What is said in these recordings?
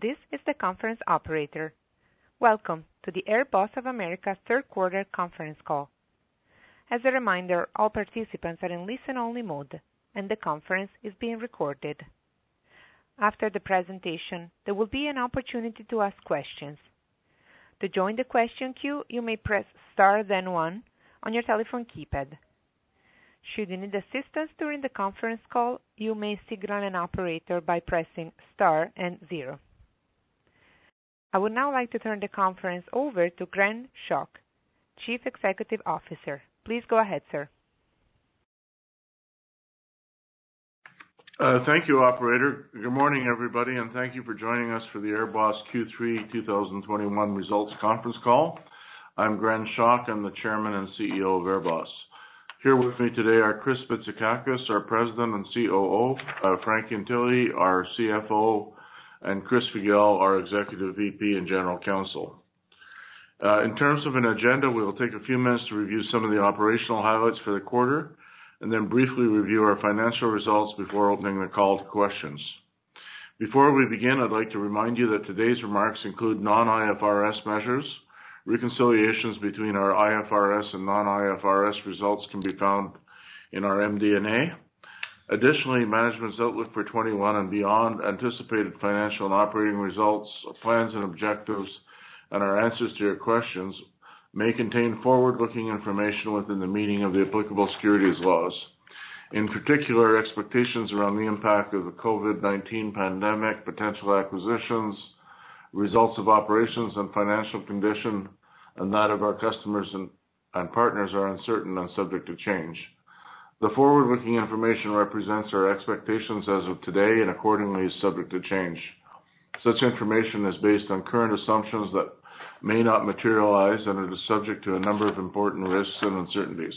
This is the conference operator. Welcome to the AirBoss of America third quarter conference call. As a reminder, all participants are in listen-only mode, and the conference is being recorded. After the presentation, there will be an opportunity to ask questions. To join the question queue, you may press star then one on your telephone keypad. Should you need assistance during the conference call, you may signal an operator by pressing star and zero. I would now like to turn the conference over to Gren Schoch, Chief Executive Officer. Please go ahead, sir. Uh, thank you, operator. Good morning, everybody, and thank you for joining us for the AirBoss Q3 2021 results conference call. I'm Gren Schoch. I'm the Chairman and CEO of AirBoss. Here with me today are Chris Bitsakakis, our President and COO, uh, Frank Ientile, our CFO, and Chris Figel, our Executive VP and General Counsel. Uh, in terms of an agenda, we will take a few minutes to review some of the operational highlights for the quarter and then briefly review our financial results before opening the call to questions. Before we begin, I'd like to remind you that today's remarks include non-IFRS measures. Reconciliations between our IFRS and non-IFRS results can be found in our MD&A. Additionally, management's outlook for 2021 and beyond, anticipated financial and operating results, plans and objectives, and our answers to your questions may contain forward-looking information within the meaning of the applicable securities laws. In particular, expectations around the impact of the COVID-19 pandemic, potential acquisitions, results of operations and financial condition, and that of our customers and partners are uncertain and subject to change. The forward-looking information represents our expectations as of today and accordingly is subject to change. Such information is based on current assumptions that may not materialize, and it is subject to a number of important risks and uncertainties.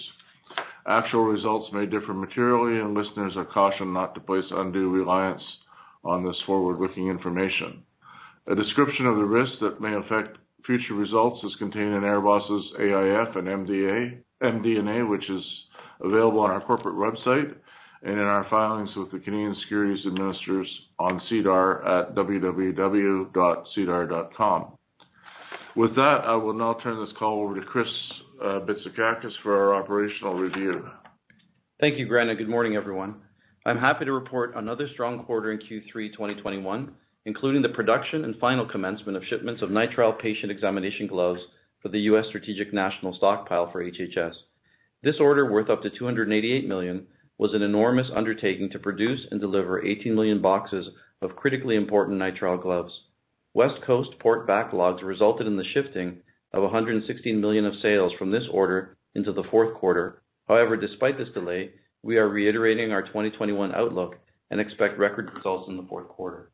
Actual results may differ materially, and listeners are cautioned not to place undue reliance on this forward-looking information. A description of the risks that may affect future results is contained in AirBoss's AIF and MD&A, which is available on our corporate website and in our filings with the Canadian Securities Administrators on SEDAR at www.sedar.com. With that, I will now turn this call over to Chris uh, Bitsakakis for our operational review. Thank you, Gren, and good morning, everyone. I'm happy to report another strong quarter in Q3 2021, including the production and final commencement of shipments of nitrile patient examination gloves for the U.S. Strategic National Stockpile for HHS. This order, worth up to 288 million, was an enormous undertaking to produce and deliver 18 million boxes of critically important nitrile gloves. West Coast port backlogs resulted in the shifting of 116 million of sales from this order into the fourth quarter. However, despite this delay, we are reiterating our 2021 outlook and expect record results in the fourth quarter.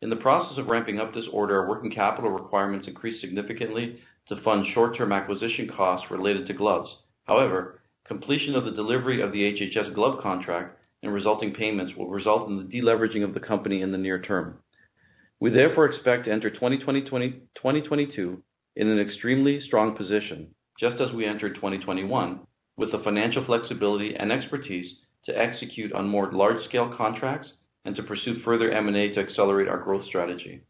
In the process of ramping up this order, our working capital requirements increased significantly to fund short-term acquisition costs related to gloves. However, completion of the delivery of the HHS glove contract and resulting payments will result in the deleveraging of the company in the near term. We therefore expect to enter 2022 in an extremely strong position, just as we entered 2021, with the financial flexibility and expertise to execute on more large-scale contracts and to pursue further M&A to accelerate our growth strategy.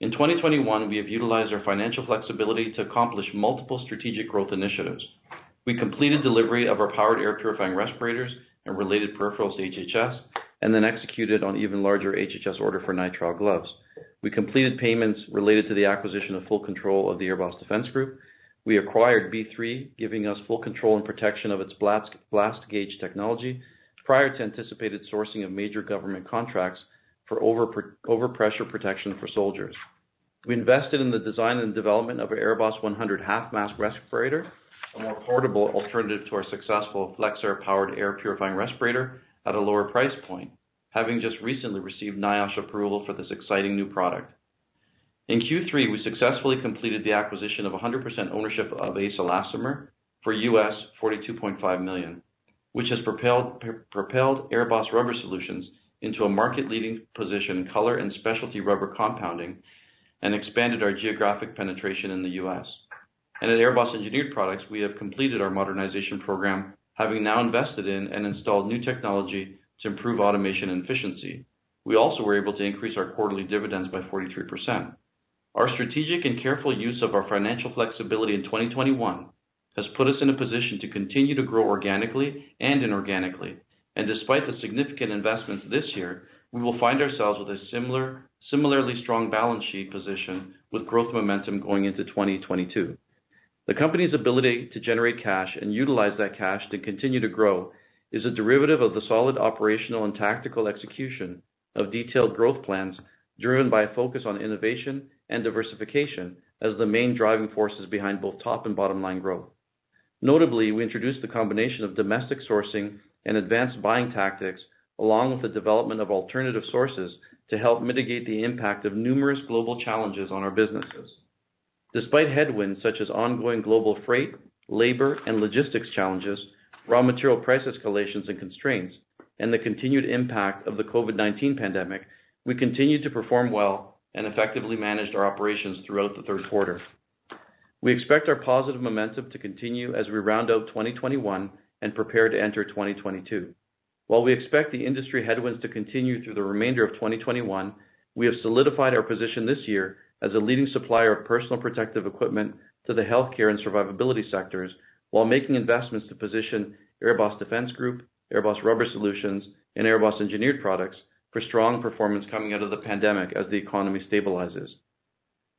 In 2021, we have utilized our financial flexibility to accomplish multiple strategic growth initiatives. We completed delivery of our powered air purifying respirators and related peripherals to HHS, and then executed on even larger HHS order for nitrile gloves. We completed payments related to the acquisition of full control of the AirBoss Defense Group. We acquired B3, giving us full control and protection of its blast gauge technology prior to anticipated sourcing of major government contracts for overpressure protection for soldiers. We invested in the design and development of our AirBoss 100 half-mask respirator, a more portable alternative to our successful FlexAir powered air purifying respirator at a lower price point, having just recently received NIOSH approval for this exciting new product. In Q3, we successfully completed the acquisition of 100% ownership of Ace Elastomer for 42.5 million, which has propelled AirBoss Rubber Solutions into a market-leading position in color and specialty rubber compounding and expanded our geographic penetration in the U.S. And at AirBoss Engineered Products, we have completed our modernization program, having now invested in and installed new technology to improve automation and efficiency. We also were able to increase our quarterly dividends by 43%. Our strategic and careful use of our financial flexibility in 2021 has put us in a position to continue to grow organically and inorganically. And despite the significant investments this year, we will find ourselves with a similarly strong balance sheet position with growth momentum going into 2022. The company's ability to generate cash and utilize that cash to continue to grow is a derivative of the solid operational and tactical execution of detailed growth plans driven by a focus on innovation and diversification as the main driving forces behind both top and bottom line growth. Notably, we introduced the combination of domestic sourcing and advanced buying tactics, along with the development of alternative sources to help mitigate the impact of numerous global challenges on our businesses. Despite headwinds such as ongoing global freight, labor, and logistics challenges, raw material price escalations and constraints, and the continued impact of the COVID-19 pandemic, we continued to perform well and effectively managed our operations throughout the third quarter. We expect our positive momentum to continue as we round out 2021 and prepare to enter 2022. While we expect the industry headwinds to continue through the remainder of 2021, we have solidified our position this year as a leading supplier of personal protective equipment to the healthcare and survivability sectors, while making investments to position AirBoss Defense Group, AirBoss Rubber Solutions, and AirBoss Engineered Products for strong performance coming out of the pandemic as the economy stabilizes.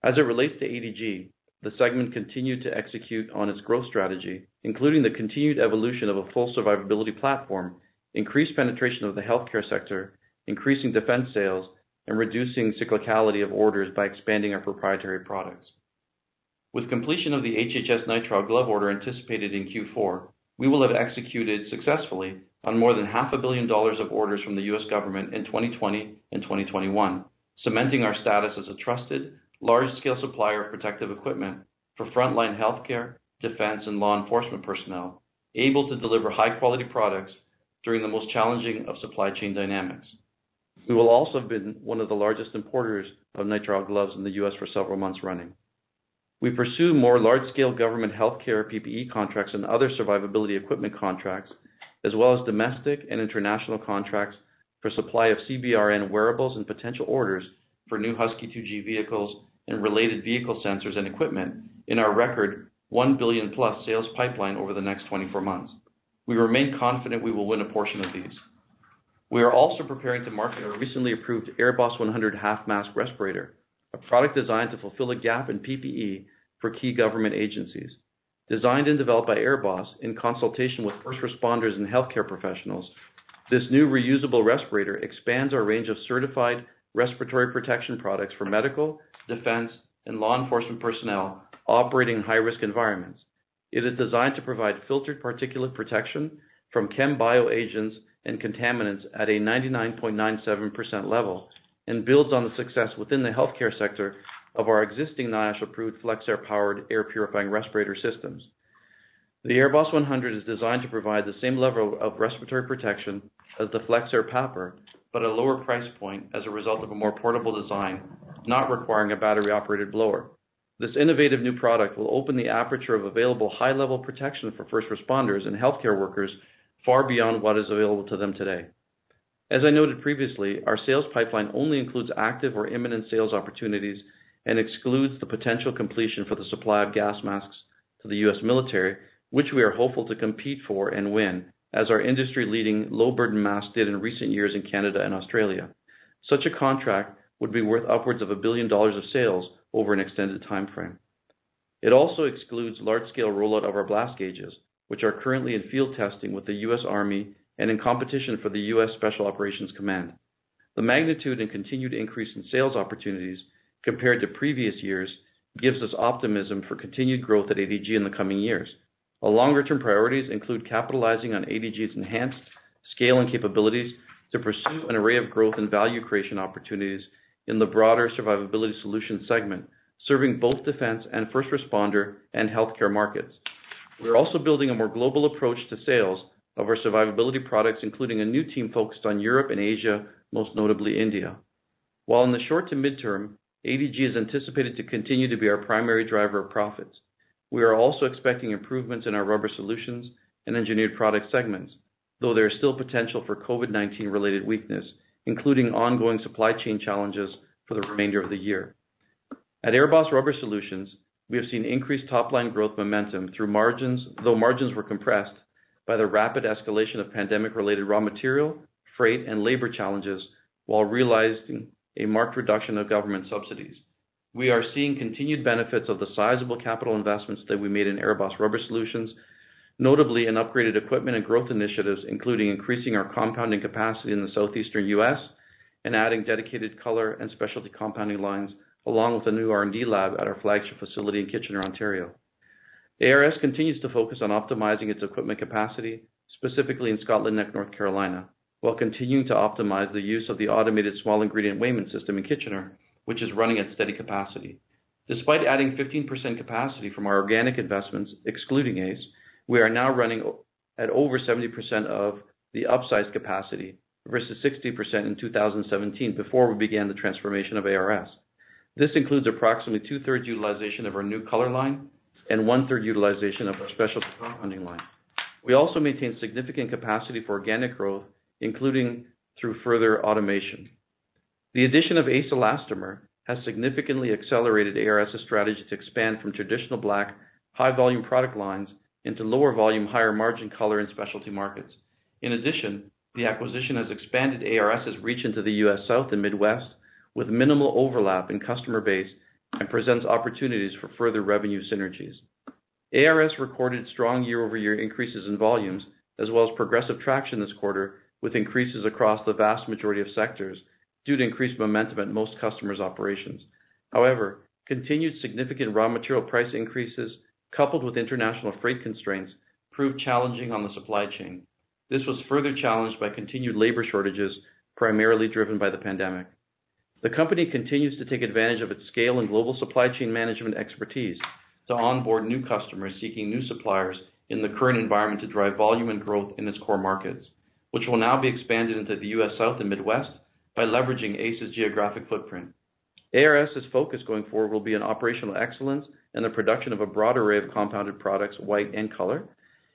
As it relates to ADG, the segment continued to execute on its growth strategy, including the continued evolution of a full survivability platform, increased penetration of the healthcare sector, increasing defense sales, and reducing cyclicality of orders by expanding our proprietary products. With completion of the HHS nitrile glove order anticipated in Q4, we will have executed successfully on more than half a billion dollars of orders from the U.S. government in 2020 and 2021, cementing our status as a trusted, large-scale supplier of protective equipment for frontline healthcare, defense, and law enforcement personnel, able to deliver high-quality products during the most challenging of supply chain dynamics. We will also have been one of the largest importers of nitrile gloves in the U.S. for several months running. We pursue more large-scale government healthcare PPE contracts and other survivability equipment contracts, as well as domestic and international contracts for supply of CBRN wearables and potential orders for new Husky 2G vehicles and related vehicle sensors and equipment in our record $1 billion+ sales pipeline over the next 24 months. We remain confident we will win a portion of these. We are also preparing to market our recently approved AirBoss 100 half mask respirator, a product designed to fulfill a gap in PPE for key government agencies. Designed and developed by AirBoss in consultation with first responders and healthcare professionals, this new reusable respirator expands our range of certified respiratory protection products for medical, defense, and law enforcement personnel operating in high-risk environments. It is designed to provide filtered particulate protection from chem bio agents and contaminants at a 99.97% level and builds on the success within the healthcare sector of our existing NIOSH-approved FlexAir-powered air purifying respirator systems. The AirBoss 100 is designed to provide the same level of respiratory protection as the FlexAir PAPR, but at a lower price point as a result of a more portable design, not requiring a battery-operated blower. This innovative new product will open the aperture of available high-level protection for first responders and healthcare workers far beyond what is available to them today. As I noted previously, our sales pipeline only includes active or imminent sales opportunities and excludes the potential completion for the supply of gas masks to the U.S. military, which we are hopeful to compete for and win, as our industry-leading low-burden mask did in recent years in Canada and Australia. Such a contract would be worth upwards of $1 billion of sales over an extended timeframe. It also excludes large-scale rollout of our blast gauges, which are currently in field testing with the U.S. Army and in competition for the U.S. Special Operations Command. The magnitude and continued increase in sales opportunities compared to previous years gives us optimism for continued growth at ADG in the coming years. Our longer-term priorities include capitalizing on ADG's enhanced scale and capabilities to pursue an array of growth and value creation opportunities in the broader survivability solutions segment, serving both defense and first responder and healthcare markets. We're also building a more global approach to sales of our survivability products, including a new team focused on Europe and Asia, most notably India. While in the short to midterm, ADG is anticipated to continue to be our primary driver of profits. We are also expecting improvements in our rubber solutions and engineered product segments, though there is still potential for COVID-19 related weakness, including ongoing supply chain challenges for the remainder of the year. At AirBoss Rubber Solutions, we have seen increased top-line growth momentum through margins, though margins were compressed by the rapid escalation of pandemic-related raw material, freight, and labor challenges while realizing a marked reduction of government subsidies. We are seeing continued benefits of the sizable capital investments that we made in AirBoss Rubber Solutions, notably in upgraded equipment and growth initiatives, including increasing our compounding capacity in the southeastern U.S. and adding dedicated color and specialty compounding lines, along with a new R&D lab at our flagship facility in Kitchener, Ontario. ARS continues to focus on optimizing its equipment capacity, specifically in Scotland Neck, North Carolina, while continuing to optimize the use of the automated small ingredient weighment system in Kitchener, which is running at steady capacity. Despite adding 15% capacity from our organic investments, excluding ACE, we are now running at over 70% of the upsized capacity versus 60% in 2017 before we began the transformation of ARS. This includes approximately two-thirds utilization of our new color line and one-third utilization of our specialty compounding line. We also maintain significant capacity for organic growth, including through further automation. The addition of ACE Elastomer has significantly accelerated ARS's strategy to expand from traditional black, high volume product lines into lower volume, higher margin color and specialty markets. In addition, the acquisition has expanded ARS's reach into the U.S. South and Midwest with minimal overlap in customer base and presents opportunities for further revenue synergies. ARS recorded strong year-over-year increases in volumes as well as progressive traction this quarter, with increases across the vast majority of sectors due to increased momentum at most customers' operations. However, continued significant raw material price increases, coupled with international freight constraints, proved challenging on the supply chain. This was further challenged by continued labor shortages, primarily driven by the pandemic. The company continues to take advantage of its scale and global supply chain management expertise to onboard new customers seeking new suppliers in the current environment to drive volume and growth in its core markets, which will now be expanded into the U.S. South and Midwest by leveraging ACE's geographic footprint. ARS's focus going forward will be on operational excellence and the production of a broad array of compounded products, white and color.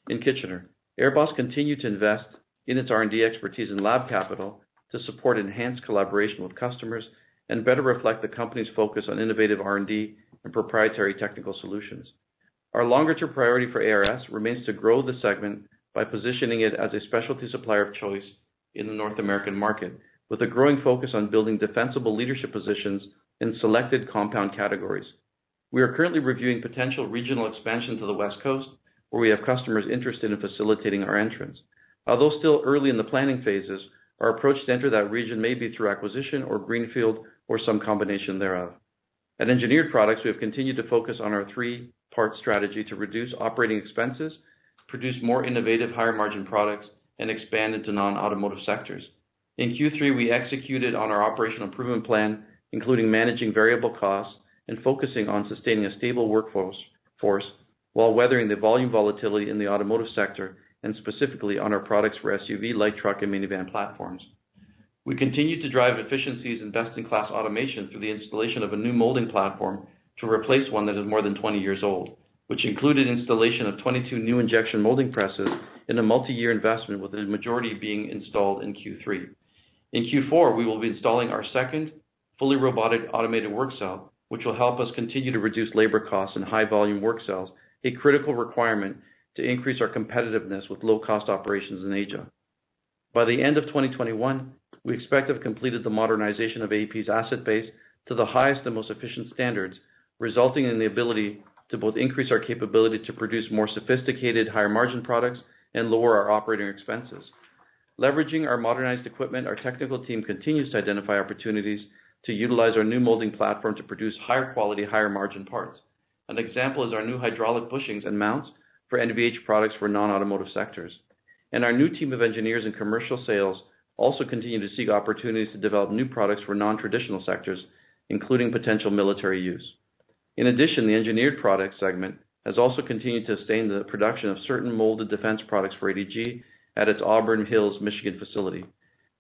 In Kitchener, AirBoss continued to invest in its R&D expertise and lab capital to support enhanced collaboration with customers and better reflect the company's focus on innovative R&D and proprietary technical solutions. Our longer-term priority for ARS remains to grow the segment by positioning it as a specialty supplier of choice in the North American market, with a growing focus on building defensible leadership positions in selected compound categories. We are currently reviewing potential regional expansion to the West Coast, where we have customers interested in facilitating our entrance. Although still early in the planning phases, our approach to enter that region may be through acquisition or greenfield or some combination thereof. At Engineered Products, we have continued to focus on our three-part strategy to reduce operating expenses, produce more innovative, higher margin products, and expand into non-automotive sectors. In Q3, we executed on our operational improvement plan, including managing variable costs and focusing on sustaining a stable workforce while weathering the volume volatility in the automotive sector and specifically on our products for SUV, light truck, and minivan platforms. We continue to drive efficiencies and best-in-class automation through the installation of a new molding platform to replace one that is more than 20 years old, which included installation of 22 new injection molding presses in a multi-year investment, with the majority being installed in Q3. In Q4, we will be installing our second fully robotic automated work cell, which will help us continue to reduce labor costs in high volume work cells, a critical requirement to increase our competitiveness with low-cost operations in Asia. By the end of 2021, we expect to have completed the modernization of AEP's asset base to the highest and most efficient standards, resulting in the ability to both increase our capability to produce more sophisticated, higher margin products and lower our operating expenses. Leveraging our modernized equipment, our technical team continues to identify opportunities to utilize our new molding platform to produce higher quality, higher margin parts. An example is our new hydraulic bushings and mounts for NVH products for non-automotive sectors. And our new team of engineers and commercial sales also continue to seek opportunities to develop new products for non-traditional sectors, including potential military use. In addition, the engineered products segment has also continued to sustain the production of certain molded defense products for ADG at its Auburn Hills, Michigan facility.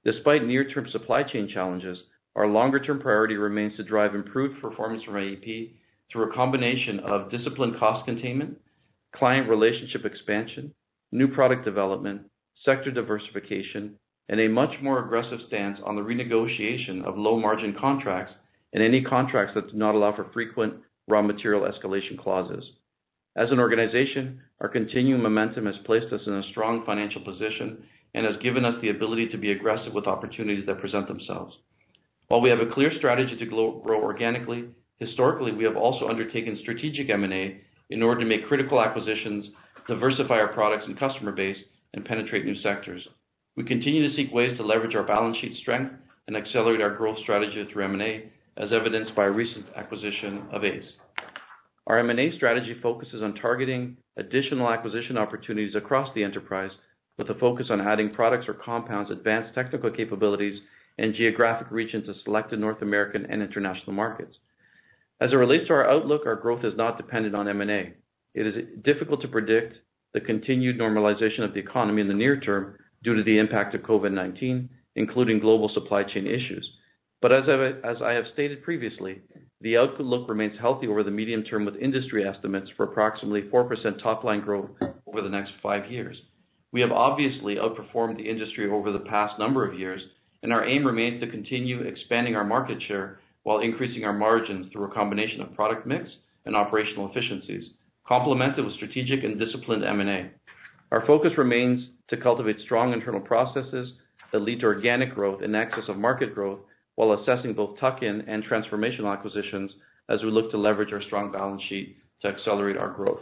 Despite near-term supply chain challenges, our longer-term priority remains to drive improved performance from AEP through a combination of disciplined cost containment, client relationship expansion, new product development, sector diversification, and a much more aggressive stance on the renegotiation of low-margin contracts and any contracts that do not allow for frequent raw material escalation clauses. As an organization, our continuing momentum has placed us in a strong financial position and has given us the ability to be aggressive with opportunities that present themselves. While we have a clear strategy to grow organically, historically, we have also undertaken strategic M&A in order to make critical acquisitions, diversify our products and customer base, and penetrate new sectors. We continue to seek ways to leverage our balance sheet strength and accelerate our growth strategy through M&A, as evidenced by our recent acquisition of ACE. Our M&A strategy focuses on targeting additional acquisition opportunities across the enterprise with a focus on adding products or compounds, advanced technical capabilities, and geographic reach into selected North American and international markets. As it relates to our outlook, our growth is not dependent on M&A. It is difficult to predict the continued normalization of the economy in the near term due to the impact of COVID-19, including global supply chain issues. But as I have stated previously, the outlook remains healthy over the medium term, with industry estimates for approximately 4% top-line growth over the next five years. We have obviously outperformed the industry over the past number of years, and our aim remains to continue expanding our market share while increasing our margins through a combination of product mix and operational efficiencies, complemented with strategic and disciplined M&A. Our focus remains to cultivate strong internal processes that lead to organic growth in excess of market growth while assessing both tuck-in and transformational acquisitions as we look to leverage our strong balance sheet to accelerate our growth.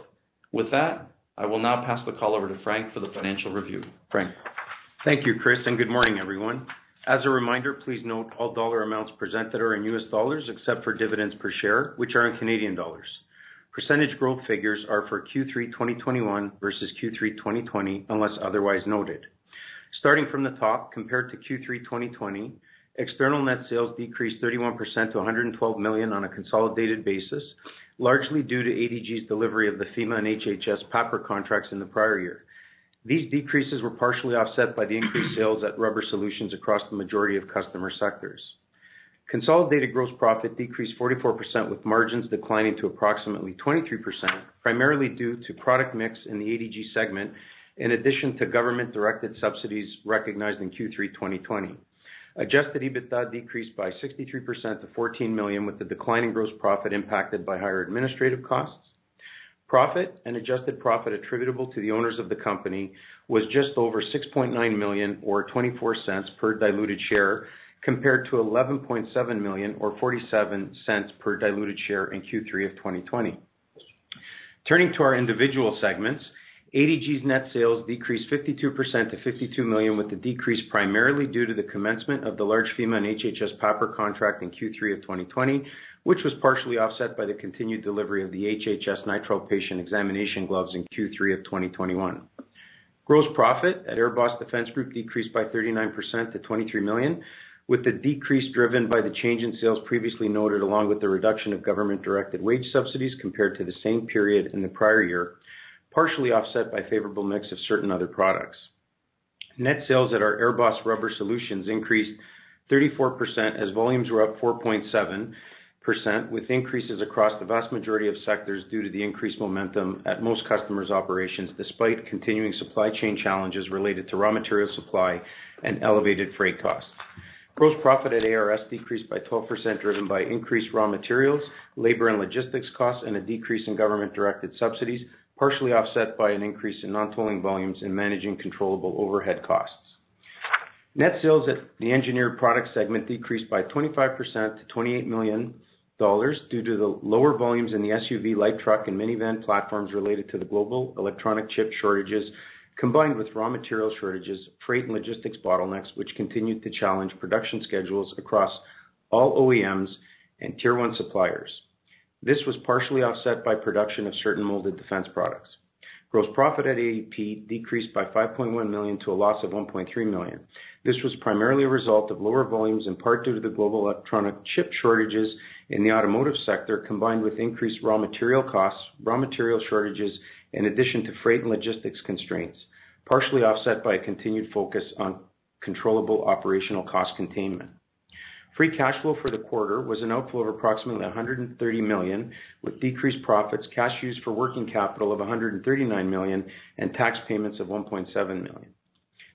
With that, I will now pass the call over to Frank for the financial review. Frank. Thank you, Chris, and good morning, everyone. As a reminder, please note all dollar amounts presented are in US dollars except for dividends per share, which are in Canadian dollars. Percentage growth figures are for Q3 2021 versus Q3 2020, unless otherwise noted. Starting from the top, compared to Q3 2020, external net sales decreased 31% to $112 million on a consolidated basis, largely due to ADG's delivery of the FEMA and HHS PAPR contracts in the prior year. These decreases were partially offset by the increased sales at Rubber Solutions across the majority of customer sectors. Consolidated gross profit decreased 44%, with margins declining to approximately 23%, primarily due to product mix in the ADG segment, in addition to government-directed subsidies recognized in Q3 2020. Adjusted EBITDA decreased by 63% to 14 million, with the decline in gross profit impacted by higher administrative costs. Profit and adjusted profit attributable to the owners of the company was just over 6.9 million or $0.24 per diluted share, compared to 11.7 million or $0.47 per diluted share in Q3 of 2020. Turning to our individual segments, ADG's net sales decreased 52% to 52 million, with the decrease primarily due to the commencement of the large FEMA and HHS PAPR contract in Q3 of 2020, which was partially offset by the continued delivery of the HHS nitrile patient examination gloves in Q3 of 2021. Gross profit at AirBoss Defense Group decreased by 39% to 23 million, with the decrease driven by the change in sales previously noted, along with the reduction of government-directed wage subsidies compared to the same period in the prior year, partially offset by favorable mix of certain other products. Net sales at our AirBoss Rubber Solutions increased 34% as volumes were up 4.7%, with increases across the vast majority of sectors due to the increased momentum at most customers' operations, despite continuing supply chain challenges related to raw material supply and elevated freight costs. Gross profit at ARS decreased by 12%, driven by increased raw materials, labor and logistics costs, and a decrease in government-directed subsidies, partially offset by an increase in non-tolling volumes and managing controllable overhead costs. Net sales at the engineered products segment decreased by 25% to $28 million due to the lower volumes in the SUV light truck and minivan platforms related to the global electronic chip shortages, combined with raw material shortages, freight and logistics bottlenecks, which continued to challenge production schedules across all OEMs and tier one suppliers. This was partially offset by production of certain molded defense products. Gross profit at AEP decreased by 5.1 million to a loss of 1.3 million. This was primarily a result of lower volumes, in part due to the global electronic chip shortages in the automotive sector, combined with increased raw material costs, raw material shortages, in addition to freight and logistics constraints, partially offset by a continued focus on controllable operational cost containment. Free cash flow for the quarter was an outflow of approximately 130 million, with decreased profits, cash used for working capital of 139 million, and tax payments of 1.7 million.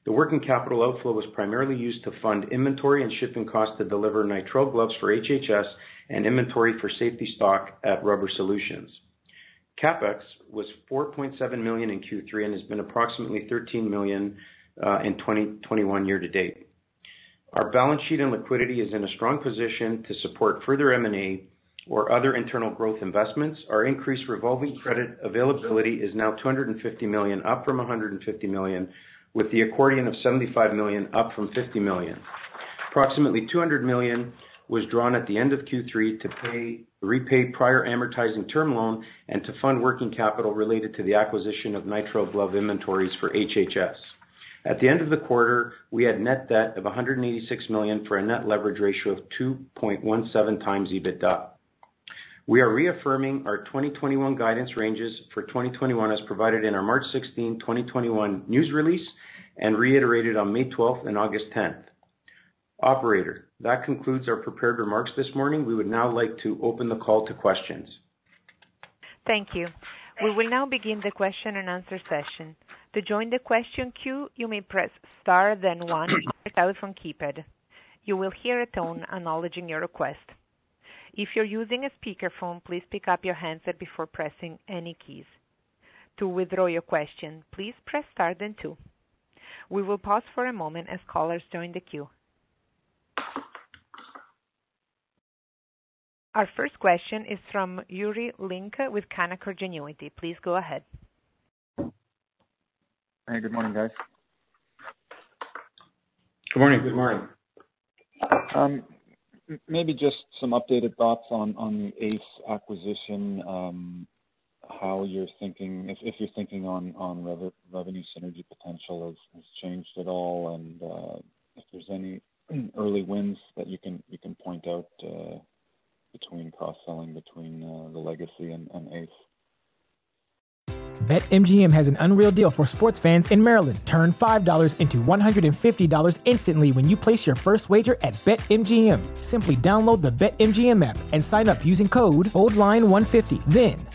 The working capital outflow was primarily used to fund inventory and shipping costs to deliver nitrile gloves for HHS and inventory for safety stock at Rubber Solutions. CapEx was 4.7 million in Q3 and has been approximately 13 million uh, in 2021 year to date. Our balance sheet and liquidity is in a strong position to support further M&A or other internal growth investments. Our increased revolving credit availability is now 250 million, up from 150 million, with the accordion of 75 million, up from 50 million. Approximately 200 million was drawn at the end of Q3 to pay repay prior amortizing term loan and to fund working capital related to the acquisition of nitrile glove inventories for HHS. At the end of the quarter, we had net debt of 186 million for a net leverage ratio of 2.17x EBITDA. We are reaffirming our 2021 guidance ranges for 2021 as provided in our March 16, 2021 news release and reiterated on May 12th and August 10th. Operator, that concludes our prepared remarks this morning. We would now like to open the call to questions. Thank you. We will now begin the question and answer session. To join the question queue, you may press star then one on your telephone keypad. You will hear a tone acknowledging your request. If you're using a speakerphone, please pick up your handset before pressing any keys. To withdraw your question, please press star then two. We will pause for a moment as callers join the queue. Our first question is from Yuri Lynk with Canaccord Genuity. Please go ahead. Hey, good morning, guys. Good morning. Good morning. Um, maybe just some updated thoughts on the ACE acquisition, um, how you're thinking, if you're thinking on on revenue synergy potential has changed at all, and uh, if there's any early wins that you can you can point out uh, between cross-selling between uh, the legacy and ACE. BetMGM has an unreal deal for sports fans in Maryland. Turn $5 into $150 instantly when you place your first wager at BetMGM. Simply download the BetMGM app and sign up using code OldLine150. Then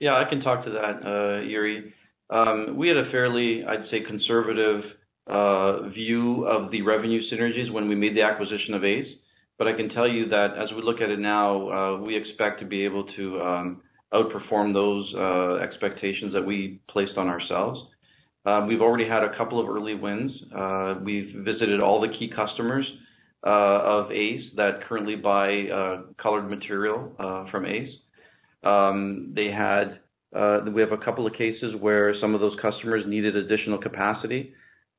Yeah, I can talk to that, uh, Yuri. Um, we had a fairly, I'd say, conservative uh, view of the revenue synergies when we made the acquisition of ACE. But I can tell you that as we look at it now, uh, we expect to be able to um, outperform those uh, expectations that we placed on ourselves. Uh, we've already had a couple of early wins. Uh, we've visited all the key customers uh, of ACE that currently buy uh, colored material uh, from ACE. Um, they had uh, we have a couple of cases where some of those customers needed additional capacity.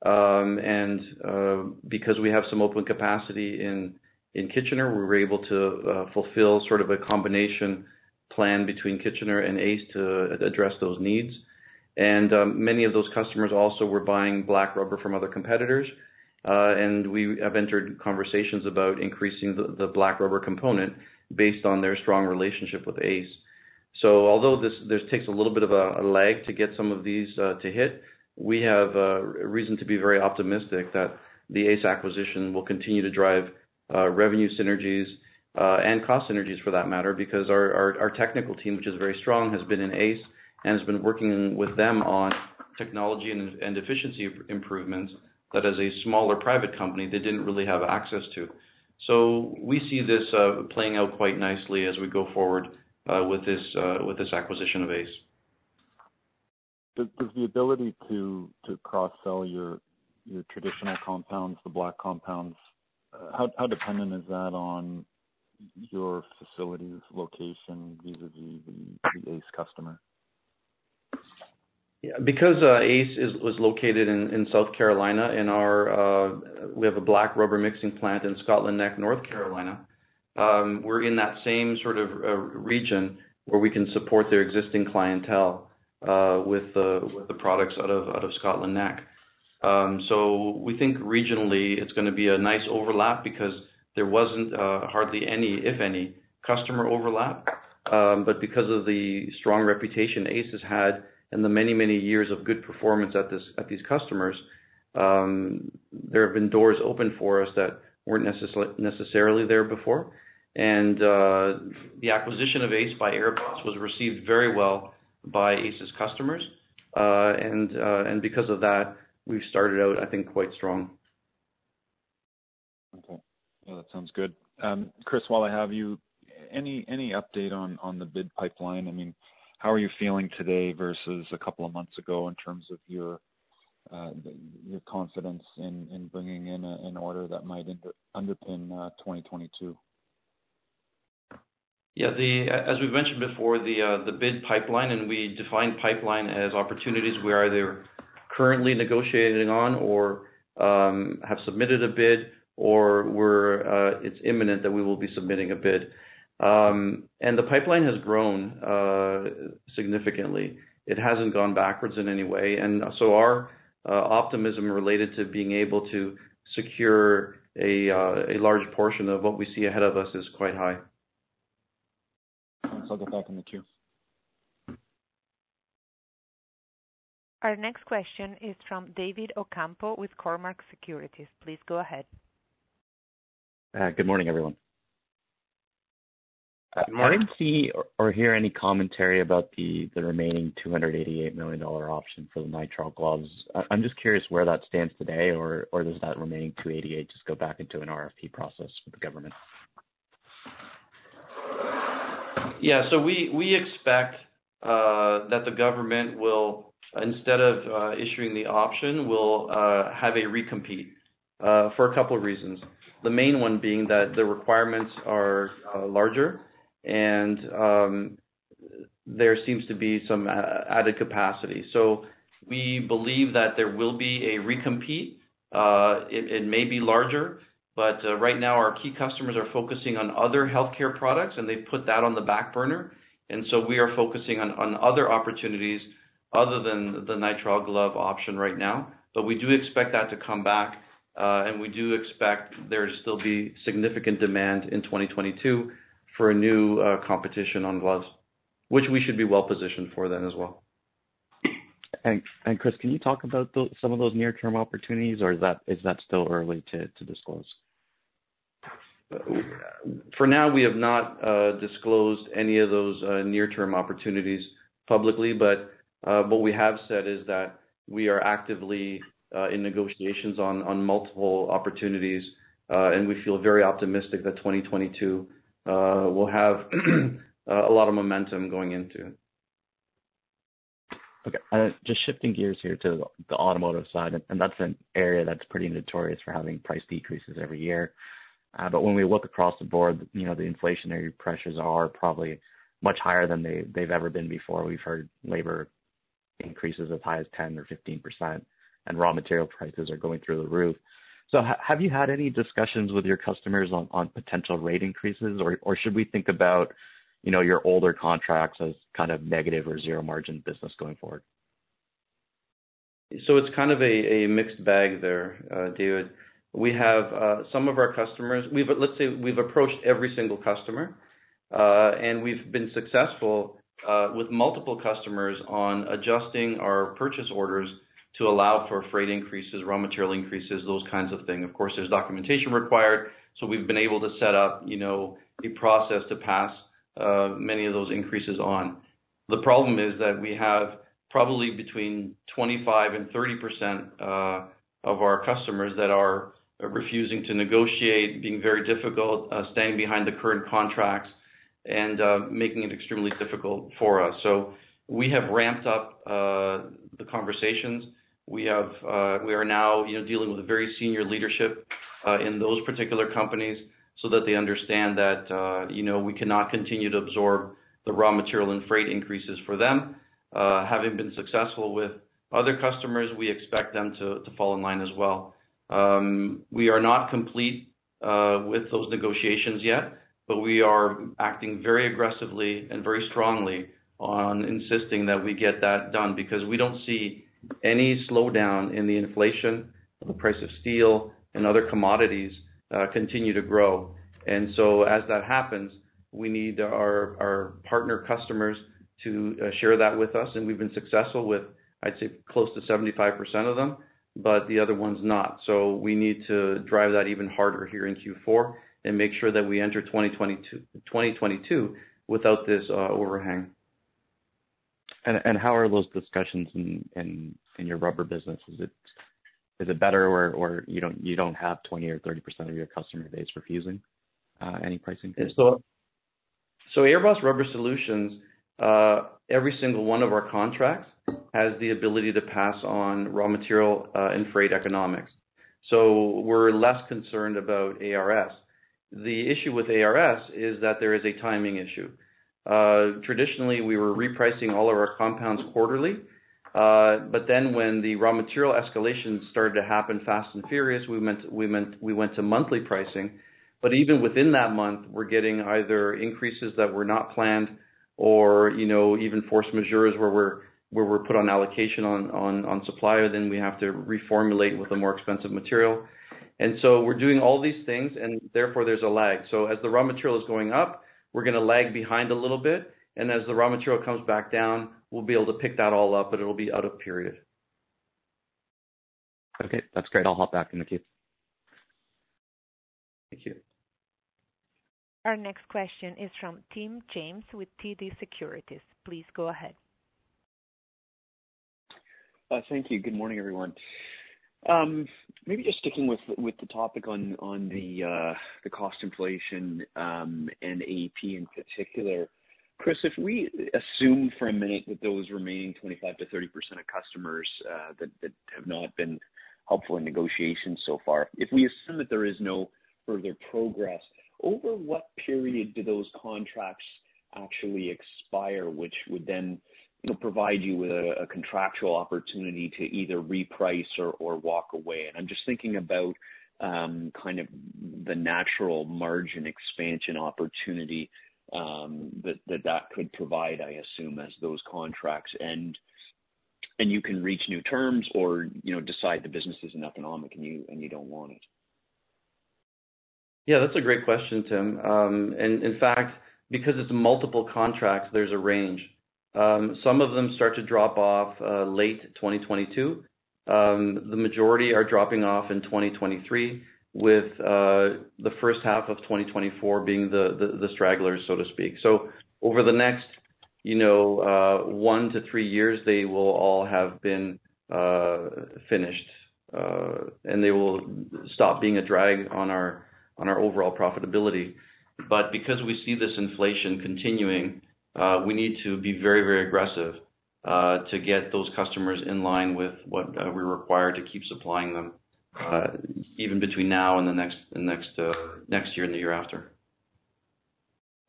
Um, and uh, because we have some open capacity in in Kitchener, we were able to uh, fulfill sort of a combination plan between Kitchener and ACE to address those needs. And um, many of those customers also were buying black rubber from other competitors. Uh, and we have entered conversations about increasing the, the black rubber component based on their strong relationship with ACE. So although this this takes a little bit of a, a lag to get some of these uh, to hit, we have uh, reason to be very optimistic that the ACE acquisition will continue to drive uh, revenue synergies uh, and cost synergies for that matter, because our, our, our technical team, which is very strong, has been in ACE and has been working with them on technology and, and efficiency improvements that as a smaller private company they didn't really have access to. So we see this uh, playing out quite nicely as we go forward with this uh, with this acquisition of ACE. Does, the ability to to cross sell your your traditional compounds, the black compounds, uh, how how dependent is that on your facility's location vis-a-vis the, the ACE customer? Yeah, because uh, ACE is was located in, in South Carolina, and our uh, we have a black rubber mixing plant in Scotland Neck, North Carolina. Um, we're in that same sort of uh, region where we can support their existing clientele uh, with the with the products out of out of Scotland Neck. Um, so we think regionally it's going to be a nice overlap because there wasn't uh, hardly any, if any, customer overlap. Um, but because of the strong reputation ACE has had and the many, many years of good performance at this at these customers, um, there have been doors open for us that weren't necess- necessarily there before. And uh, the acquisition of ACE by AirBoss was received very well by ACE's customers, uh, and uh, and because of that, we've started out, I think, quite strong. Okay, yeah, that sounds good. Um, Chris, while I have you, any any update on on the bid pipeline? I mean, how are you feeling today versus a couple of months ago in terms of your your confidence in in bringing in an order that might underpin uh, 2022? Yeah, the as we've mentioned before, the uh, the bid pipeline, and we define pipeline as opportunities we are either currently negotiating on or um, have submitted a bid, or we're uh, it's imminent that we will be submitting a bid. Um, and the pipeline has grown uh, significantly. It hasn't gone backwards in any way. And so our uh, optimism related to being able to secure a, uh, a large portion of what we see ahead of us is quite high. Thanks. I'll get back in the queue. Our next question is from David Ocampo with Cormark Securities. Please go ahead. Good morning, everyone. Uh, I didn't see or hear any commentary about the remaining $288 million option for the nitrile gloves. I'm just curious where that stands today, or does that remaining 288 just go back into an RFP process with the government? Yeah. So we expect uh, that the government will, instead of uh, issuing the option, will have a recompete for a couple of reasons. The main one being that the requirements are larger and um, there seems to be some added capacity. So we believe that there will be a recompete. Uh, it, it may be larger, but uh, right now our key customers are focusing on other healthcare products, and they've put that on the back burner. And so we are focusing on, on other opportunities other than the nitrile glove option right now. But we do expect that to come back, uh, and we do expect there to still be significant demand in 2022 for a new uh, competition on gloves, which we should be well positioned for then as well. And and Chris, can you talk about some of those near-term opportunities, or is that is that still early to to disclose? For now, we have not uh, disclosed any of those uh, near-term opportunities publicly, but uh, what we have said is that we are actively in negotiations on on multiple opportunities, and we feel very optimistic that 2022 uh, will have a lot of momentum going into. Okay. Uh, just shifting gears here to the automotive side, and that's an area that's pretty notorious for having price decreases every year. Uh, but when we look across the board, you know, the inflationary pressures are probably much higher than they've ever been before. We've heard labor increases as high as 10 or 15%, and raw material prices are going through the roof. So have you had any discussions with your customers on on potential rate increases, or or should we think about, you know, your older contracts as kind of negative or zero margin business going forward? So it's kind of a mixed bag there, uh, David. We have uh, some of our customers. We've let's say we've approached every single customer, uh, and we've been successful with multiple customers on adjusting our purchase orders to allow for freight increases, raw material increases, those kinds of things. Of course, there's documentation required, so we've been able to set up, you know, a process to pass many of those increases on. The problem is that we have probably between 25 and 30 percent uh, of our customers that are refusing to negotiate, being very difficult, uh, standing behind the current contracts, and uh, making it extremely difficult for us. So we have ramped up the conversations. We have we are now you know dealing with a very senior leadership in those particular companies so that they understand that you know we cannot continue to absorb the raw material and freight increases for them uh, having been successful with other customers, we expect them to, to fall in line as well. Um, we are not complete uh, with those negotiations yet, but we are acting very aggressively and very strongly on insisting that we get that done because we don't see any slowdown in the inflation, the price of steel and other commodities uh, continue to grow. And so as that happens, we need our our partner customers to uh, share that with us, and we've been successful with, I'd say, close to 75% of them, but the other ones not. So we need to drive that even harder here in Q4 and make sure that we enter 2022, 2022 without this uh, overhang. And, and how are those discussions in, in, in your rubber business? Is it is it better or, or you don't you don't have 20 or 30 percent of your customer base refusing uh, any pricing? So, so AirBoss Rubber Solutions uh, every single one of our contracts has the ability to pass on raw material uh, and freight economics. So we're less concerned about ARS. The issue with ARS is that there is a timing issue. Uh, traditionally, we were repricing all of our compounds quarterly, but then when the raw material escalation started to happen fast and furious, we went to monthly pricing. But even within that month, we're getting either increases that were not planned or, you know, even force majeures where we're where we're put on allocation on on on supplier, then we have to reformulate with a more expensive material. And so we're doing all these things, and therefore there's a lag. So as the raw material is going up, we're going to lag behind a little bit, and as the raw material comes back down, we'll be able to pick that all up, but it'll be out of period. Okay, that's great. I'll hop back in the queue. Thank you. Our next question is from Tim James with TD Securities. Please go ahead. Uh, thank you. Good morning, everyone. Maybe just sticking with with the topic on on the uh, the cost inflation um, and AEP in particular. Chris, if we assume for a minute that those remaining 25 to 30 percent of customers uh, that have not been helpful in negotiations so far, if we assume that there is no further progress, over what period do those contracts actually expire, which would then you know, provide you with a, a contractual opportunity to either reprice or, or walk away? And I'm just thinking about um, kind of the natural margin expansion opportunity um, that, that that could provide, I assume, as those contracts end and you can reach new terms or you know decide the business isn't economic and you and you don't want it. Yeah, that's a great question, Tim. Um, and in fact, because it's multiple contracts, there's a range. Um, some of them start to drop off uh, late 2022. Um, the majority are dropping off in 2023, with uh, the first half of 2024 being the, stragglers, so to speak. So over the next, you know, uh, one to three years, they will all have been uh, finished, uh, and they will stop being a drag on our on our overall profitability. But because we see this inflation continuing, uh, we need to be very, very aggressive uh, to get those customers in line with what uh, we're required to keep supplying them, even between now and the next and next next year and the year after.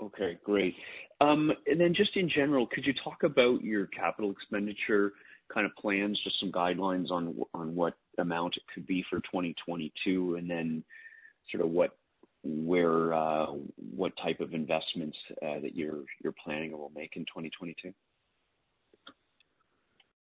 Okay, great. Um, and then just in general, could you talk about your capital expenditure kind of plans, just some guidelines on on what amount it could be for 2022, and then sort of what where uh, what type of investments uh, that you're you're planning or will make in 2022?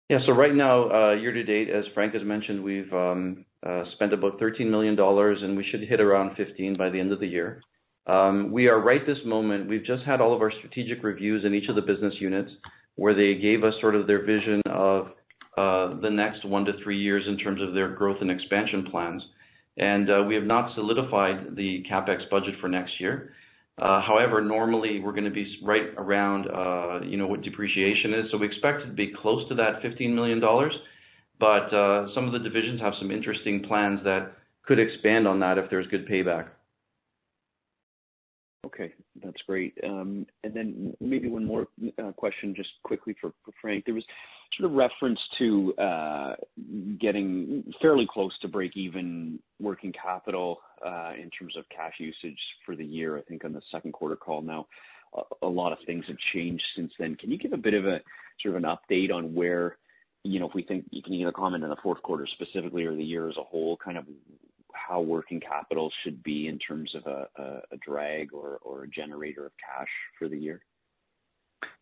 Yeah. So right now, uh, year to date, as Frank has mentioned, we've um, uh, spent about 13 million dollars, and we should hit around 15 million by the end of the year. Um, we are right this moment, we've just had all of our strategic reviews in each of the business units, where they gave us sort of their vision of the next one to three years in terms of their growth and expansion plans. And we have not solidified the CapEx budget for next year. However, normally we're gonna be right around, you know, what depreciation is. So we expect it to be close to that 15 million dollars. But uh some of the divisions have some interesting plans that could expand on that if there's good payback. Okay, that's great. Um and then maybe one more question just quickly for Frank. There was sort of reference to uh, getting fairly close to break even working capital uh, in terms of cash usage for the year, I think on the second quarter call. Now, a lot of things have changed since then. Can you give a bit of a sort of an update on where, you know, if we think you can either comment on the fourth quarter specifically or the year as a whole, kind of how working capital should be in terms of a drag or a generator of cash for the year?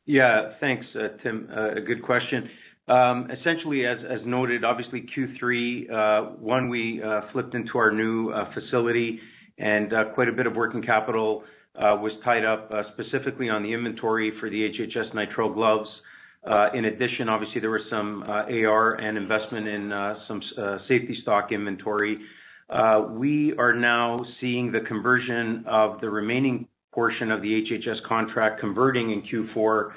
Yeah. Thanks, uh, Tim. Uh, a good question. Um, essentially, as noted, obviously Q3, uh, one, we flipped into our new facility and quite a bit of working capital was tied up, specifically on the inventory for the HHS nitrile gloves. In addition, obviously, there was some AR and investment in some safety stock inventory. We are now seeing the conversion of the remaining portion of the HHS contract converting in Q4,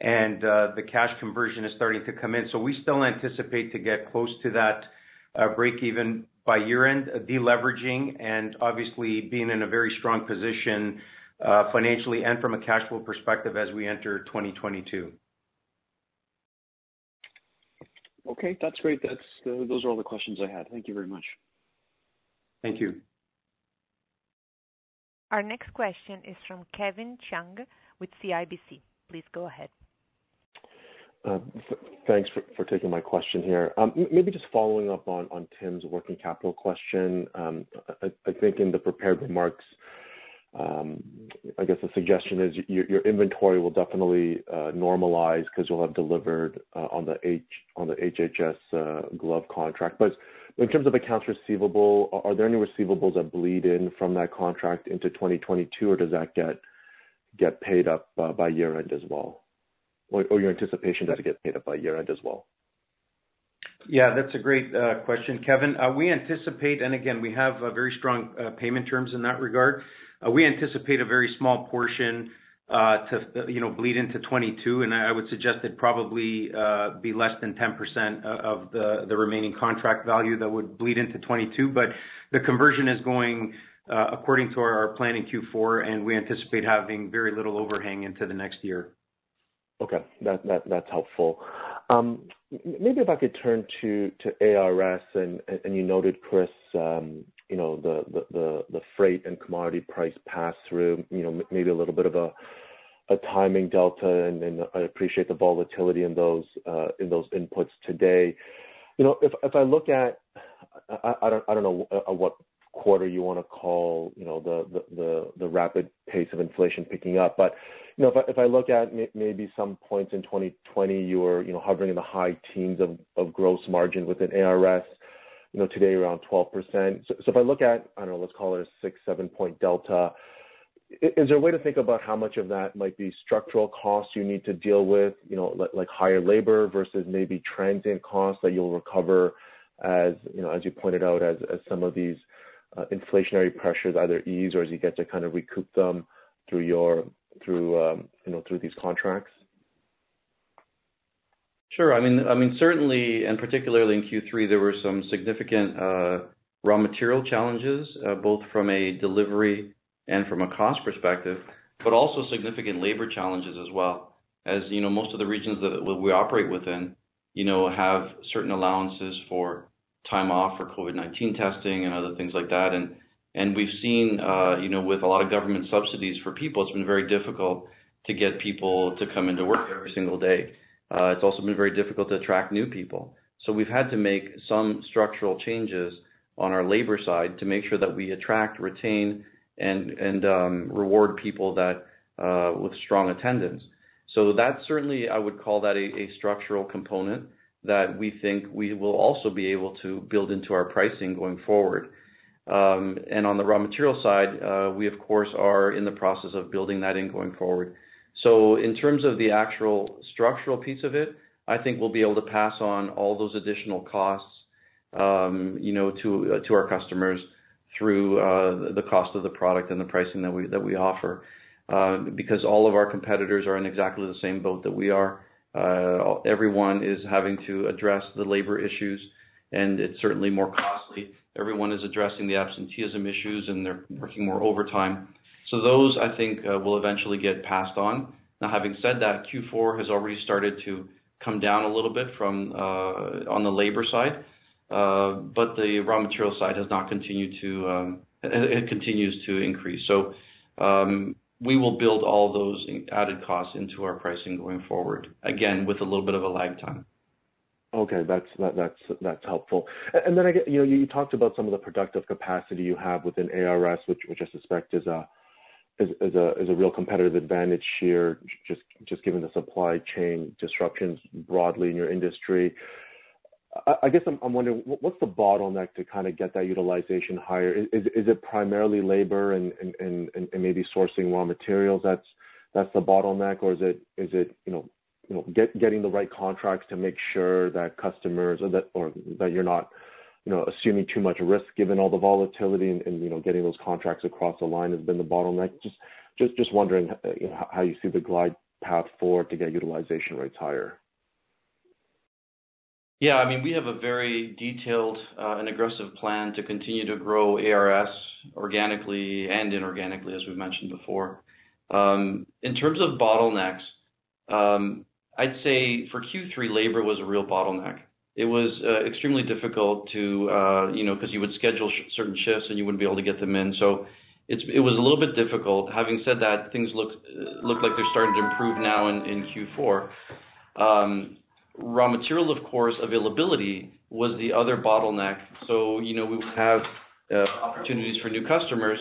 and uh, the cash conversion is starting to come in. So we still anticipate to get close to that uh, breakeven by year-end, uh, deleveraging and obviously being in a very strong position financially and from a cash flow perspective as we enter 2022. Okay, that's great. That's those are all the questions I had. Thank you very much. Thank you. Our next question is from Kevin Chiang with CIBC. Please go ahead. Uh, thanks for taking my question here. Um, maybe just following up on Tim's working capital question. Um, I think in the prepared remarks, um, I guess the suggestion is your inventory will definitely uh, normalize because you'll have delivered uh, on the HHS glove contract. In terms of accounts receivable, are there any receivables that bleed in from that contract into 2022, or does that get get paid up uh, by year-end as well? Or your anticipation does it get paid up by year-end as well? Yeah, that's a great uh, question, Kevin. Uh, we anticipate, and again, we have very strong payment terms in that regard. We anticipate a very small portion to you know bleed into 2022, and I would suggest it'd probably uh, be less than 10% of the remaining contract value that would bleed into 2022. The conversion is going uh, according to our plan in Q4, and we anticipate having very little overhang into the next year. Okay. That that that's helpful. Um, maybe if I could turn to ARS, and and you noted, Chris, um, you know, the the freight and commodity price pass-through, you know, maybe a little bit of a a timing delta, and I appreciate the volatility in those uh in those inputs today. You know, if if I look at, I I don't know what quarter you wanna call, you know, the the rapid pace of inflation picking up. But you know, if if I look at maybe some points in 2020, you were, you know, hovering in the high teens of gross margin within ARS, you know, today around 12%. So if I look at, I don't know, let's call it a 6-7 point delta, is there a way to think about how much of that might be structural costs you need to deal with, you know, like higher labor versus maybe transient costs that you'll recover as, you know, as you pointed out, as as some of these uh, inflationary pressures either ease or as you get to kind of recoup them through your, through um, you know, through these contracts? Sure. I mean, I mean, certainly, and particularly in Q3, there were some significant uh, raw material challenges, uh, both from a delivery and from a cost perspective, but also significant labor challenges as well. As you know, most of the regions that we operate within, you know, have certain allowances for time off for COVID-19 testing and other things like that. And and we've seen, uh, you know, with a lot of government subsidies for people, it's been very difficult to get people to come into work every single day. It's also been very difficult to attract new people. So we've had to make some structural changes on our labor side to make sure that we attract, retain, and and um, reward people that uh, with strong attendance. So that certainly I would call that a, a structural component that we think we will also be able to build into our pricing going forward. Um, and on the raw material side, uh, we of course are in the process of building that in going forward. So in terms of the actual structural piece of it, I think we'll be able to pass on all those additional costs, um, you know, to uh, to our customers through uh, the cost of the product and the pricing that we that we offer. Uh, because all of our competitors are in exactly the same boat that we are. Uh, everyone is having to address the labor issues, and it's certainly more costly. Everyone is addressing the absenteeism issues, and they're working more overtime. So those, I think, uh, will eventually get passed on. Now, having said that, Q4 has already started to come down a little bit from uh, on the labor side, uh, but the raw material side has not continued to um, it, continues to increase. So um, we will build all those added costs into our pricing going forward, again, with a little bit of a lag time. Okay, that's that's that's helpful. And then I get, you know, you talked about some of the productive capacity you have within ARS, which which I suspect is a is, is a is a real competitive advantage here, just just given the supply chain disruptions broadly in your industry. I guess I'm wondering, what's the bottleneck to kind of get that utilization higher? Is is it primarily labor and maybe sourcing raw materials that's that's the bottleneck? Or is it, is it, you know, you know, get, getting the right contracts to make sure that customers or that, or that you're not, you know, assuming too much risk given all the volatility and, and, you know, getting those contracts across the line has been the bottleneck? Just just, just wondering, you know, how you see the glide path forward to get utilization rates higher. Yeah, I mean, we have a very detailed uh, and aggressive plan to continue to grow ARS organically and inorganically, as we've mentioned before. Um, in terms of bottlenecks, um, I'd say for Q3, labor was a real bottleneck. It was uh, extremely difficult to, uh, you know, because you would schedule certain shifts and you wouldn't be able to get them in. So it was a little bit difficult. Having said that, things look look like they're starting to improve now in Q4. Raw material, of course, availability was the other bottleneck. So, you know, we would have uh, opportunities for new customers,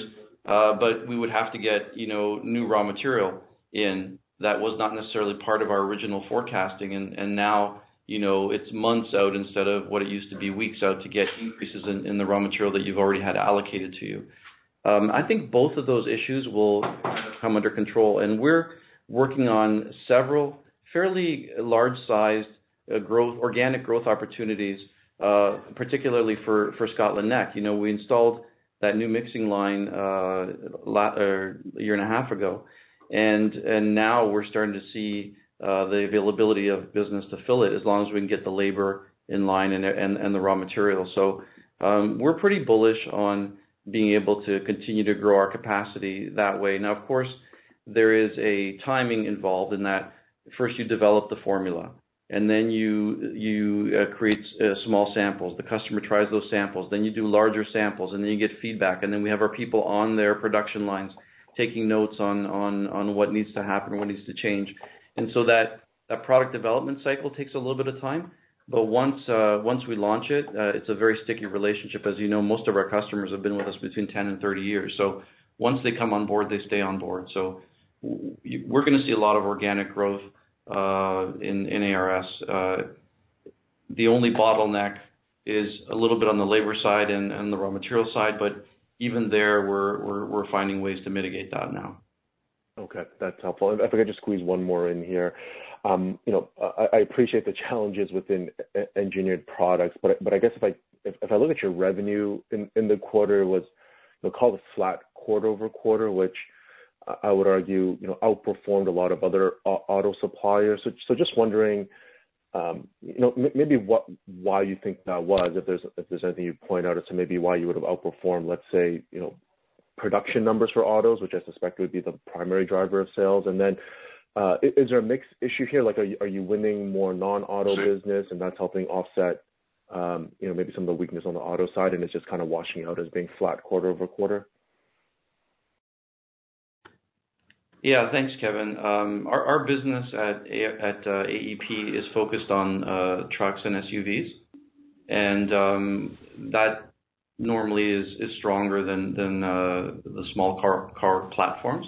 uh, but we would have to get, you know, new raw material in. That was not necessarily part of our original forecasting, and now, you know, it's months out instead of what it used to be weeks out to get increases in the raw material that you've already had allocated to you. Um, I think both of those issues will come under control, and we're working on several fairly large-sized uh, growth, organic growth opportunities, uh, particularly for Scotland Neck. You know, we installed that new mixing line uh, a year and a half ago, and and now we're starting to see the availability of business to fill it as long as we can get the labor in line and the raw materials. So, um, we're pretty bullish on being able to continue to grow our capacity that way. Now, of course, there is a timing involved in that first you develop the formula and then you you uh, create uh, small samples. The customer tries those samples. Then you do larger samples, and then you get feedback. And then we have our people on their production lines taking notes on on on what needs to happen, what needs to change. And so that that product development cycle takes a little bit of time. But once uh, once we launch it, uh, it's a very sticky relationship. As you know, most of our customers have been with us between 10 and 30 years. So once they come on board, they stay on board. So we're going to see a lot of organic growth uh, in in ARS. Uh, the only bottleneck is a little bit on the labor side and, and the raw material side, but even there, we're, we're we're finding ways to mitigate that now. Okay, that's helpful. If I could just squeeze one more in here. Um, you know, I appreciate the challenges within engineered products, but but I guess if I if I look at your revenue in the quarter was, you know, call it flat quarter-over-quarter, which I would argue, you know, outperformed a lot of other auto suppliers. So just wondering, um, you know, maybe what why you think that was, if there's if there's anything you'd point out as to maybe why you would have outperformed, let's say, you know, production numbers for autos, which I suspect would be the primary driver of sales. And then, uh, is there a mix issue here? Like, are are you winning more non-auto business, and that's helping offset, um, you know, maybe some of the weakness on the auto side, and it's just kind of washing out as being flat quarter-over-quarter? Yeah. Thanks, Kevin. Um, our business at at AEP uh, is focused on uh, trucks and SUVs. and um, That normally is stronger than uh, the small car platforms.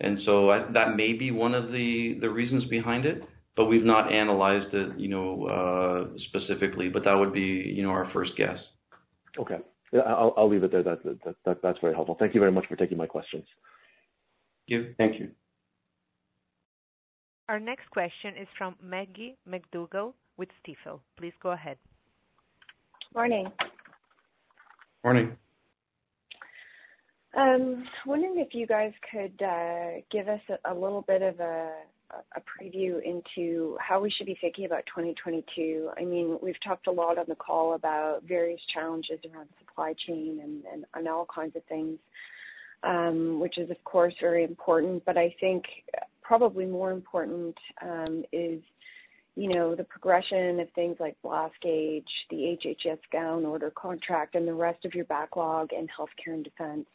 And so that may be one of the reasons behind it, but we've not analyzed it, you know, uh, specifically. But that would be, you know, our first guess. Okay. Yeah, I'll leave it there. That's very helpful. Thank you very much for taking my questions. Thank you. Our next question is from Maggie MacDougall with Stifel. Please go ahead. Morning. Morning. Um, wondering if you guys could uh, give us a little bit of a preview into how we should be thinking about 2022. I mean, we've talked a lot on the call about various challenges around supply chain and all kinds of things, um, which is of course very important. But I think probably more important um, is, you know, the progression of things like Blast Gauge, the HHS gown order contract, and the rest of your backlog in healthcare and defense.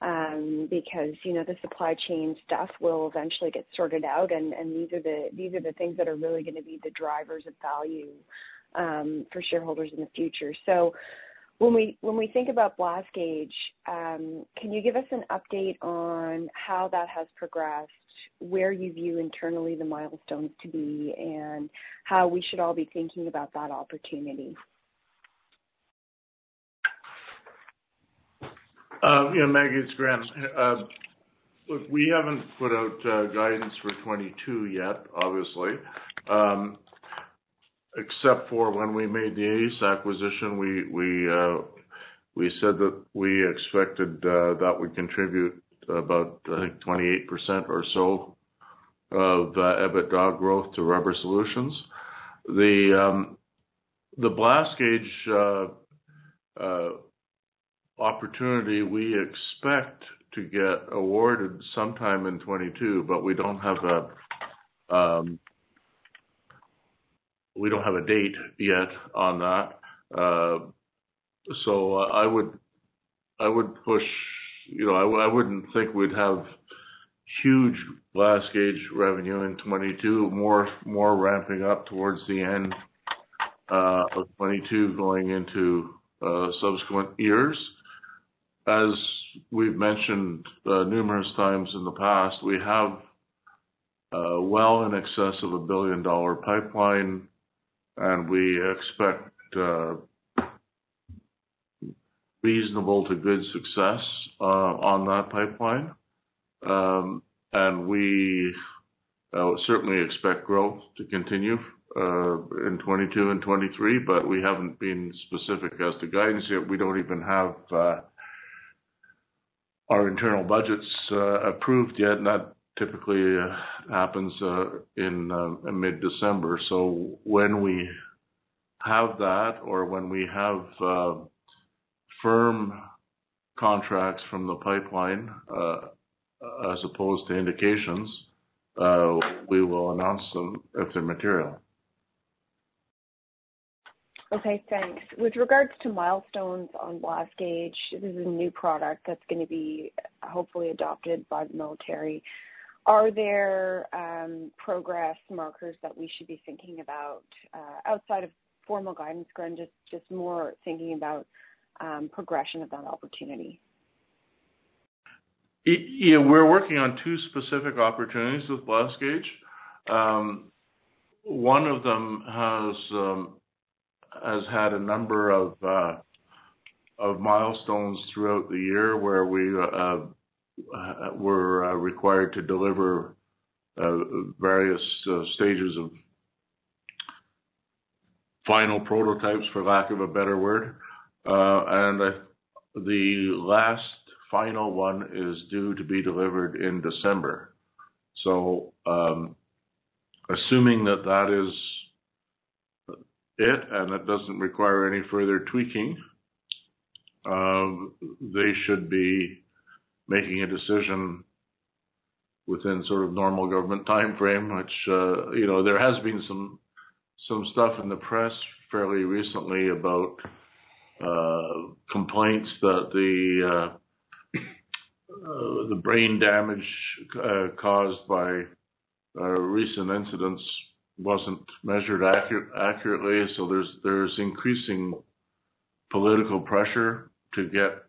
Um, Because, you know, the supply chain stuff will eventually get sorted out, and and these are the these are the things that are really gonna be the drivers of value um, for shareholders in the future. So, when we when we think about Blast Gauge, um, can you give us an update on how that has progressed, where you view internally the milestones to be, and how we should all be thinking about that opportunity? Uh, Yeah, Maggie, it's Grant. Look, we haven't put out uh, guidance for 22 yet, obviously. Um, Except for when we made the ACE acquisition, we we we said that we expected that would contribute about, I think, 28% or so of EBITDA growth to Rubber Solutions. The Blast Gauge opportunity we expect to get awarded sometime in 2022, but we don't have a um we don't have a date yet on that. Uh so uh I would I would push, you know, I wouldn't think we'd have huge Blast Gauge revenue in 22, more more ramping up towards the end uh, of 22 going into uh, subsequent years. As we've mentioned uh, numerous times in the past, we have well in excess of a billion-dollar pipeline, and we expect reasonable to good success Uh, on that pipeline. Um and we uh, certainly expect growth to continue uh, in 2022 and 2023, but we haven't been specific as to guidance yet. We don't even have our internal budgets approved yet, and that typically happens in mid-December. So when we have that or when we have firm contracts from the pipeline uh, as opposed to indications, uh, we will announce them if they're material. Okay, thanks. With regards to milestones on Blast Gauge, this is a new product that's gonna be hopefully adopted by the military. Are there um, progress markers that we should be thinking about uh, outside of formal guidance, Grant, just more thinking about Um, progression of that opportunity? Yeah, we're working on two specific opportunities with Blast Gauge. Um, one of them has um, has had a number of uh, of milestones throughout the year where uh, uh, we're uh, required to deliver various stages of final prototypes, for lack of a better word. Uh, and the last final one is due to be delivered in December. So, um, assuming that that is it and it doesn't require any further tweaking, um, they should be making a decision within sort of normal government timeframe, which, uh, you know, there has been some stuff in the press fairly recently about Uh, complaints that the uh, uh, the brain damage caused by recent incidents wasn't measured accurately. So there's there's increasing political pressure to get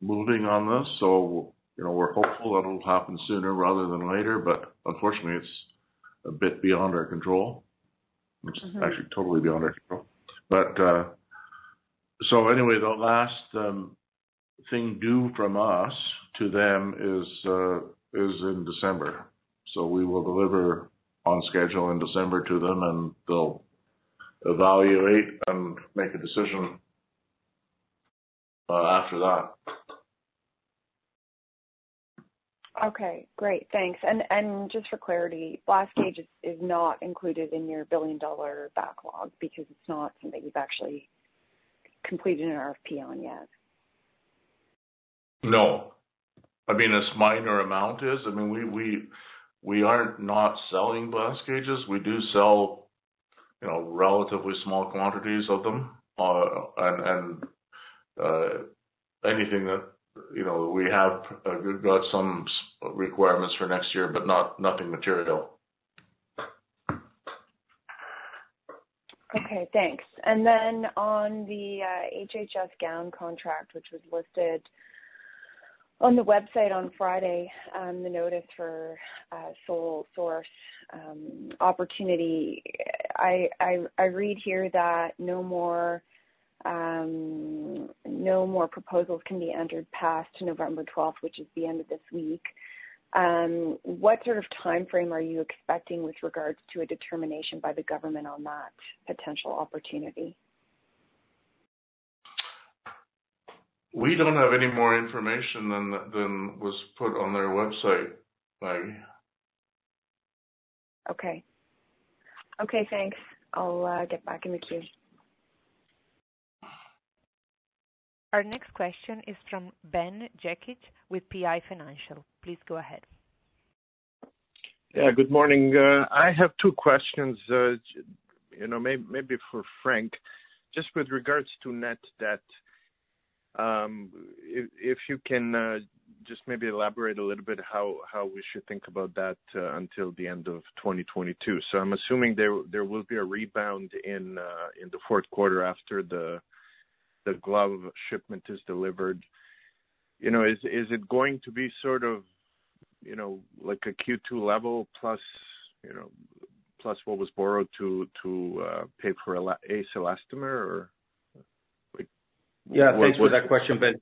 moving on this. So, you know, we're hopeful that it'll happen sooner rather than later, but unfortunately, it's a bit beyond our control. It's mm-hmm. actually totally beyond our control. But uh, so anyway, the last um, thing due from us to them is uh, is in December. So we will deliver on schedule in December to them, and they'll evaluate and make a decision uh, after that. Okay, great. Thanks. And and just for clarity, blast gauge is, is not included in your billion dollar backlog because it's not something you've actually completed an RFP on yet. No. I mean, a minor amount is. I mean, we aren't not selling blast gauges. We do sell, you know, relatively small quantities of them, uh, and uh, anything that you know we have uh, got some requirements for next year, but not nothing material. Okay, thanks. And then on the HHS gown contract, which was listed on the website on Friday, um, the notice for uh, sole source um, opportunity, I, read here that no more um, no more proposals can be entered past November 12th, which is the end of this week. Um, what sort of time frame are you expecting with regards to a determination by the government on that potential opportunity? We don't have any more information than than was put on their website, Maggie. Okay. Okay, thanks. I'll uh, get back in the queue. Our next question is from Ben Jekic with PI Financial. Please go ahead. Yeah, good morning. Uh, I have two questions, uh, you know, maybe for Frank. Just with regards to net debt, um, if you can uh, just maybe elaborate a little bit how we should think about that until the end of 2022. So I'm assuming there there will be a rebound in in the fourth quarter after the glove shipment is delivered. You know, is is it going to be sort of, you know, like a Q2 level plus, you know, plus what was borrowed to to uh pay for ACE Elastomer or like? yeah, thanks for that question, Ben.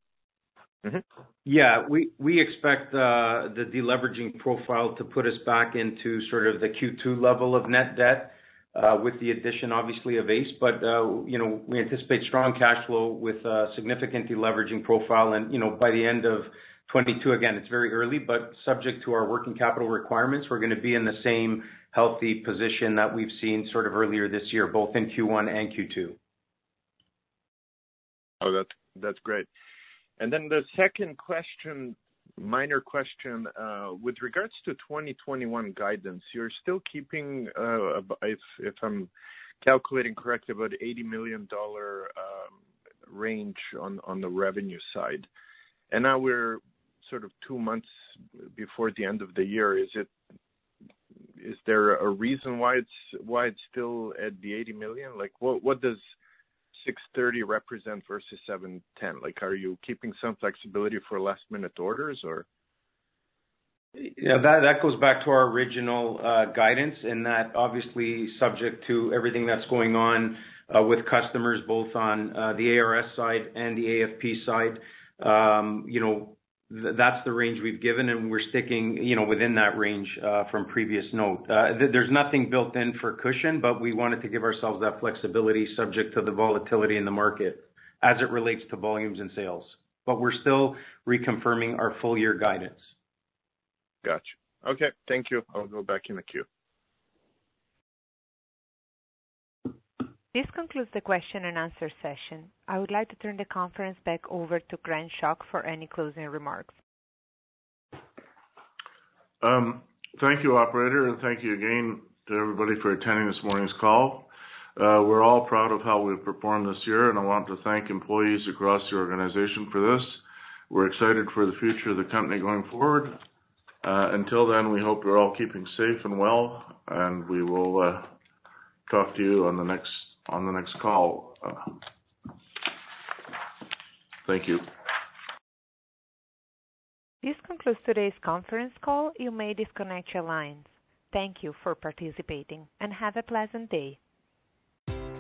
Mm-hmm. Yeah, we we expect uh, the deleveraging profile to put us back into sort of the Q2 level of net debt, with the addition, obviously, of ACE. But, uh, you know, we anticipate strong cash flow with a significant deleveraging profile. And, you know, by the end of 2022, again, it's very early, but subject to our working capital requirements, we're gonna be in the same healthy position that we've seen sort of earlier this year, both in Q1 and Q2. Oh, that's, that's great. And then the second question, minor question, uh, with regards to 2021 guidance, you're still keeping, uh, if I'm calculating correctly, about $80 million um, range on on the revenue side. And now we're sort of two months before the end of the year. Is it is there a reason why it's why it's still at the 80 million? Like, what does 630 represent versus 710? Like, are you keeping some flexibility for last-minute orders, or? Yeah, that goes back to our original uh, guidance, and that obviously subject to everything that's going on uh, with customers, both on uh, the ARS side and the AEP side. Um, you know, that's the range we've given, and we're sticking, you know, within that range uh, from previous note. Uh, there's nothing built in for cushion, but we wanted to give ourselves that flexibility subject to the volatility in the market as it relates to volumes and sales. But we're still reconfirming our full year guidance. Gotcha. Okay, thank you. I'll go back in the queue. This concludes the question and answer session. I would like to turn the conference back over to Grant Schoch for any closing remarks. Um, thank you, operator, and thank you again to everybody for attending this morning's call. Uh, we're all proud of how we've performed this year, and I want to thank employees across the organization for this. We're excited for the future of the company going forward. Uh, until then, we hope you're all keeping safe and well, and we will uh, talk to you on the next on the next call. Uh, Thank you. This concludes today's conference call. You may disconnect your lines. Thank you for participating, and have a pleasant day.